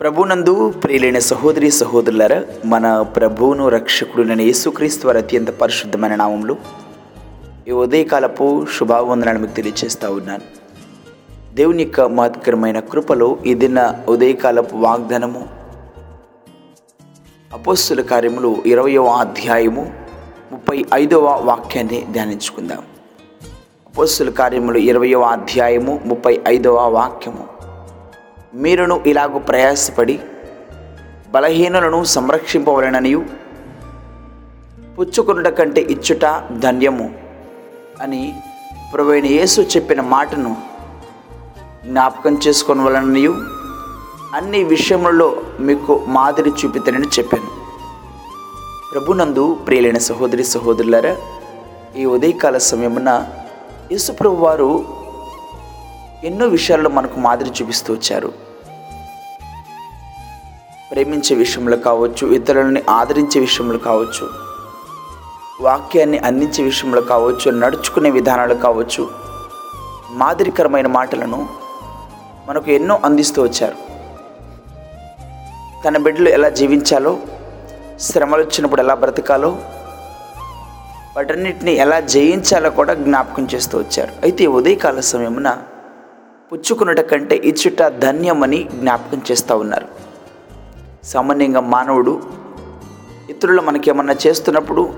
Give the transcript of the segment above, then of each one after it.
ప్రభునందు ప్రియులైన సహోదరి సహోదరులరా మన ప్రభువును రక్షకుడునైన యేసుక్రీస్తు వారి అత్యంత పరిశుద్ధమైన నామంలో ఈ ఉదయకాలపు శుభావందనాన్ని మీకు తెలియజేస్తూ ఉన్నాను. దేవుని యొక్క మహత్కరమైన కృపలో ఇదిన్న ఉదయకాలపు వాగ్దానము అపోస్తుల కార్యములు ఇరవయవ అధ్యాయము ముప్పై ఐదవ వాక్యాన్ని ధ్యానించుకుందాం. అపోస్తుల కార్యములు ఇరవయవ అధ్యాయము ముప్పై ఐదవ వాక్యము. మీరును ఇలాగ ప్రయాసపడి బలహీనులను సంరక్షింపవలననియు. పుచ్చుకునుట కంటే ఇచ్చుట ధన్యము అని ప్రవీణ యేసు చెప్పిన మాటను జ్ఞాపకం చేసుకోవలననియు అన్ని విషయములలో మీకు మాదిరి చూపితనని చెప్పాను. ప్రభునందు ప్రియులైన సహోదరి సహోదరులారా ఈ ఉదయకాల సమయమున యేసుప్రభు వారు ఎన్నో విషయాల్లో మనకు మాదిరి చూపిస్తూ వచ్చారు. ప్రేమించే విషయంలో కావచ్చు ఇతరులని ఆదరించే విషయంలో కావచ్చు వాక్యాన్ని అందించే విషయంలో కావచ్చు నడుచుకునే విధానాలు కావచ్చు మాదిరికరమైన మాటలను మనకు ఎన్నో అందిస్తూ వచ్చారు. తన బిడ్డలు ఎలా జీవించాలో శ్రమలు వచ్చినప్పుడు ఎలా బ్రతకాలో వాటన్నిటిని ఎలా జయించాలో కూడా జ్ఞాపకం చేస్తూ వచ్చారు. అయితే ఉదయకాల సమయమున పుచ్చుకున్నట కంటే ఇచ్చుట ధన్యమని జ్ఞాపకం చేస్తూ ఉన్నారు. సామాన్యంగా మానవుడు ఇతరులు మనకేమన్నా చేస్తున్నప్పుడు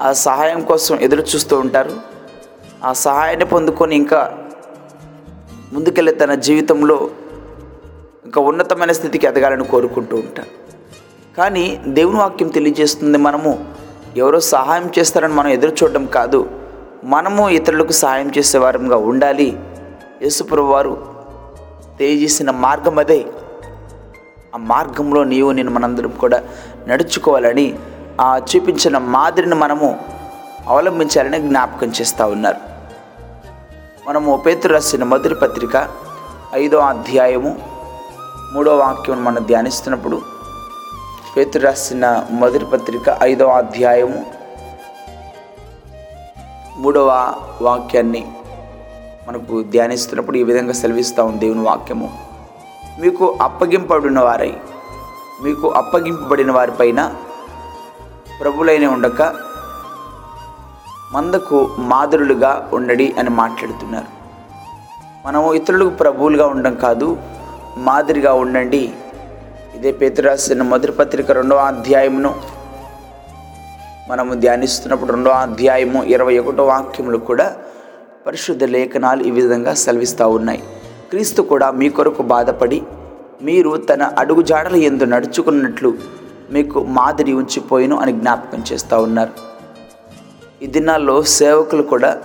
ఆ సహాయం కోసం ఎదురు చూస్తూ ఉంటారు. ఆ సహాయాన్ని పొందుకొని ఇంకా ముందుకెళ్ళే తన జీవితంలో ఇంకా ఉన్నతమైన స్థితికి ఎదగాలని కోరుకుంటూ ఉంటారు. కానీ దేవుని వాక్యం తెలియజేస్తుంది మనము ఎవరో సహాయం చేస్తారని మనం ఎదురు చూడడం కాదు. మనము ఇతరులకు సహాయం చేసేవారంగా ఉండాలి. యేసుప్రభు వారు తెలియజేసిన మార్గం అదే. ఆ మార్గంలో నీవు నేను మనందరం కూడా నడుచుకోవాలని ఆ చూపించిన మాదిరిని మనము అవలంబించాలని జ్ఞాపకం చేస్తూ ఉన్నారు. మనము పేతురు రాసిన మొదటి పత్రిక ఐదో అధ్యాయము మూడో వాక్యం మనం ధ్యానిస్తున్నప్పుడు పేతురు రాసిన మొదటి పత్రిక ఐదవ అధ్యాయము మూడవ వాక్యాన్ని మనకు ధ్యానిస్తున్నప్పుడు ఈ విధంగా సెలవిస్తూ ఉంది దేవుని వాక్యము. మీకు అప్పగింపబడిన వారై మీకు అప్పగింపబడిన వారిపైన ప్రభులైన ఉండక మందకు మాదిరులుగా ఉండడి అని మాట్లాడుతున్నారు. మనము ఇతరులకు ప్రభువులుగా ఉండడం కాదు మాదిరిగా ఉండండి. ఇదే పేతురాసిన మొదటి పత్రిక రెండవ అధ్యాయమును మనము ధ్యానిస్తున్నప్పుడు రెండవ అధ్యాయము ఇరవై ఒకటో వాక్యములు కూడా పరిశుద్ధ లేఖనాలు ఈ విధంగా సెలవిస్తూ ఉన్నాయి. క్రీస్తు కూడా మీ కొరకు బాధపడి మీరు తన అడుగు జాడల ఎందు నడుచుకున్నట్లు మీకు మాదిరి ఉంచిపోయిను అని జ్ఞాపకం చేస్తూ ఉన్నారు. ఈ దినాల్లో సేవకులు కూడా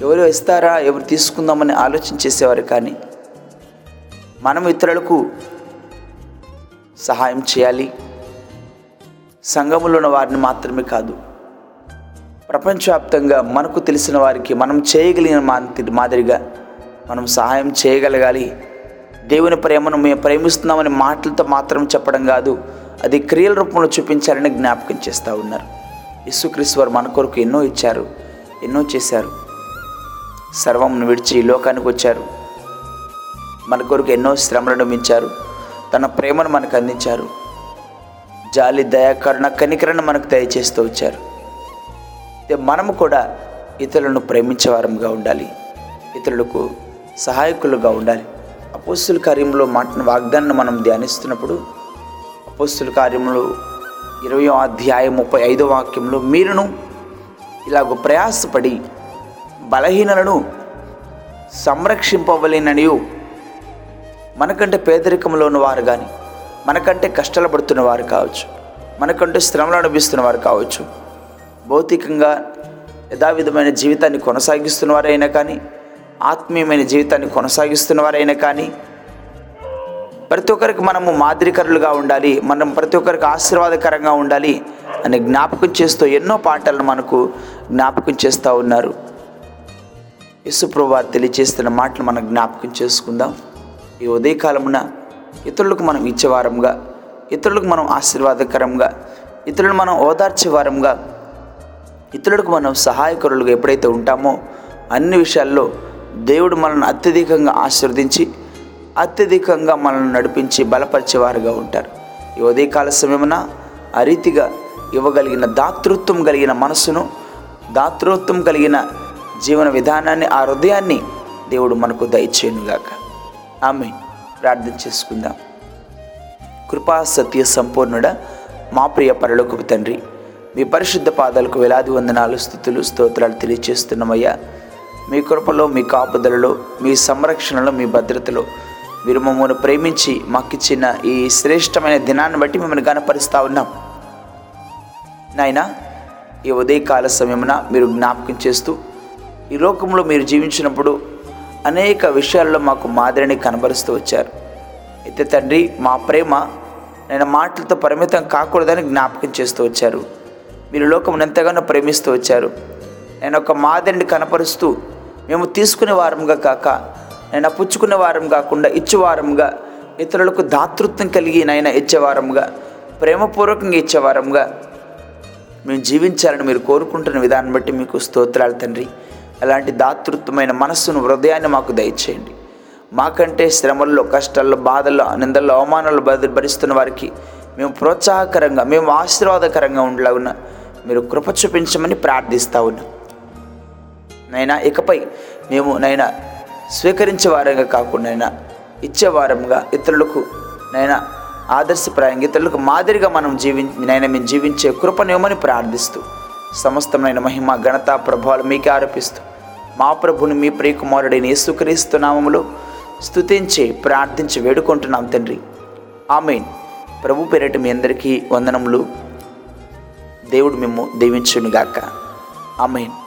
ఎవరు ఇస్తారా ఎవరు తీసుకుందామని ఆలోచన చేసేవారు కానీ మనం ఇతరులకు సహాయం చేయాలి. సంఘములో ఉన్న వారిని మాత్రమే కాదు ప్రపంచవ్యాప్తంగా మనకు తెలిసిన వారికి మనం చేయగలిగిన మాదిరిగా మనం సహాయం చేయగలగాలి. దేవుని ప్రేమను మేము ప్రేమిస్తున్నామని మాటలతో మాత్రం చెప్పడం కాదు అది క్రియల రూపంలో చూపించాలని జ్ఞాపకం చేస్తూ ఉన్నారు. యేసుక్రీస్తు వారు మన కొరకు ఎన్నో ఇచ్చారు ఎన్నో చేశారు. సర్వంను విడిచి ఈ లోకానికి వచ్చారు. మన కొరకు ఎన్నో శ్రమలను మించారు తన ప్రేమను మనకు అందించారు. జాలి దయాకరణ కనికరణ మనకు దయచేస్తూ వచ్చారు. మనము కూడా ఇతరులను ప్రేమించేవారంగా ఉండాలి. ఇతరులకు సహాయకులుగా ఉండాలి. అపోస్తుల కార్యంలో మాట వాగ్దాన్ని మనం ధ్యానిస్తున్నప్పుడు అపోస్తుల కార్యంలో ఇరవయో అధ్యాయం ముప్పై ఐదో వాక్యంలో మీరును ఇలాగ ప్రయాసపడి బలహీనలను సంరక్షింపవలేననియు. మనకంటే పేదరికంలో ఉన్నవారు కానీ మనకంటే కష్టాలు పడుతున్న వారు కావచ్చు మనకంటే శ్రమలు అనిపిస్తున్న వారు కావచ్చు భౌతికంగా యథావిధమైన జీవితాన్ని కొనసాగిస్తున్న వారైనా కానీ ఆత్మీయమైన జీవితాన్ని కొనసాగిస్తున్న వారైనా కానీ ప్రతి ఒక్కరికి మనము మాదిరికరులుగా ఉండాలి మనం ప్రతి ఒక్కరికి ఆశీర్వాదకరంగా ఉండాలి అని జ్ఞాపకం చేస్తూ ఎన్నో పాటలను మనకు జ్ఞాపకం చేస్తూ ఉన్నారు. యశుప్రభు వారు తెలియజేస్తున్న మాటలు మనం జ్ఞాపకం చేసుకుందాం. ఈ ఉదయకాలమున ఇతరులకు మనం ఇచ్చేవారంగా ఇతరులకు మనం ఆశీర్వాదకరంగా ఇతరులను మనం ఓదార్చే వారంగా ఇతరులకు మనం సహాయకరులుగా ఎప్పుడైతే ఉంటామో అన్ని విషయాల్లో దేవుడు మనల్ని అత్యధికంగా ఆశీర్వదించి అత్యధికంగా మనల్ని నడిపించి బలపరిచేవారుగా ఉంటారు. ఈ ఉదయకాల సమయమున ఆ రీతిగా ఇవ్వగలిగిన దాతృత్వం కలిగిన మనసును దాతృత్వం కలిగిన జీవన విధానాన్ని ఆ హృదయాన్ని దేవుడు మనకు దయచేయనుగాక. ఆమె ప్రార్థన చేసుకుందాం. కృపా సత్య సంపూర్ణుడ మా ప్రియ పరలోకపు తండ్రి మీ పరిశుద్ధ పాదాలకు వేలాది వందనాలు స్థుతులు స్తోత్రాలు తెలియచేస్తున్నామయ్యా. మీ కృపలో మీ కాపుదలలో మీ సంరక్షణలో మీ భద్రతలో. మీరు మమ్మల్ని ప్రేమించి మాకిచ్చిన ఈ శ్రేష్టమైన దినాన్ని బట్టి మిమ్మల్ని గనపరుస్తూ ఉన్నాం. నాయన ఈ ఉదయకాల సమయమున మీరు జ్ఞాపకం చేస్తూ ఈ లోకంలో మీరు జీవించినప్పుడు అనేక విషయాల్లో మాకు మాదిరిని కనబరుస్తూ వచ్చారు. అయితే తండ్రి మా ప్రేమ నేను మాటలతో పరిమితం కాకూడదని జ్ఞాపకం చేస్తూ వచ్చారు. మీరు లోకమును ఎంతగానో ప్రేమిస్తూ వచ్చారు. నేను ఒక మాదిరిని కనపరుస్తూ మేము తీసుకునే వారంగా కాక నేను పుచ్చుకునే వారం కాకుండా ఇచ్చేవారంగా ఇతరులకు దాతృత్వం కలిగి నైనా ఇచ్చేవారంగా ప్రేమపూర్వకంగా ఇచ్చేవారంగా మేము జీవించాలని మీరు కోరుకుంటున్న విధానం బట్టి మీకు స్తోత్రాలు తండ్రి. అలాంటి దాతృత్వమైన మనస్సును హృదయాన్ని మాకు దయచేయండి. మాకంటే శ్రమల్లో కష్టాల్లో బాధల్లో నిందల్లో అవమానాలు బద- భరిస్తున్న వారికి మేము ప్రోత్సాహకరంగా మేము ఆశీర్వాదకరంగా ఉండలాగున మీరు కృప చూపించమని ప్రార్థిస్తా ఉన్నాం. నైనా ఇకపై మేము నైనా స్వీకరించే వారంగా కాకుండా నైనా ఇచ్చేవారంగా ఇతరులకు నైనా ఆదర్శప్రాయంగా ఇతరులకు మాదిరిగా మనం జీవిం నైనా మేము జీవించే కృపనేమని ప్రార్థిస్తూ సమస్తమైన మహిమ ఘనత ప్రభావాలు మీకే ఆరోపిస్తూ మా ప్రభుని మీ ప్రియకుమారుడైన యేసుక్రీస్తు నామములో స్తుతించి ప్రార్థించి వేడుకుంటున్నాం తండ్రి. ఆమెన్. ప్రభు పేరటి మీ అందరికీ వందనములు. దేవుడు మేము దీవించునుగాక. ఆమెన్.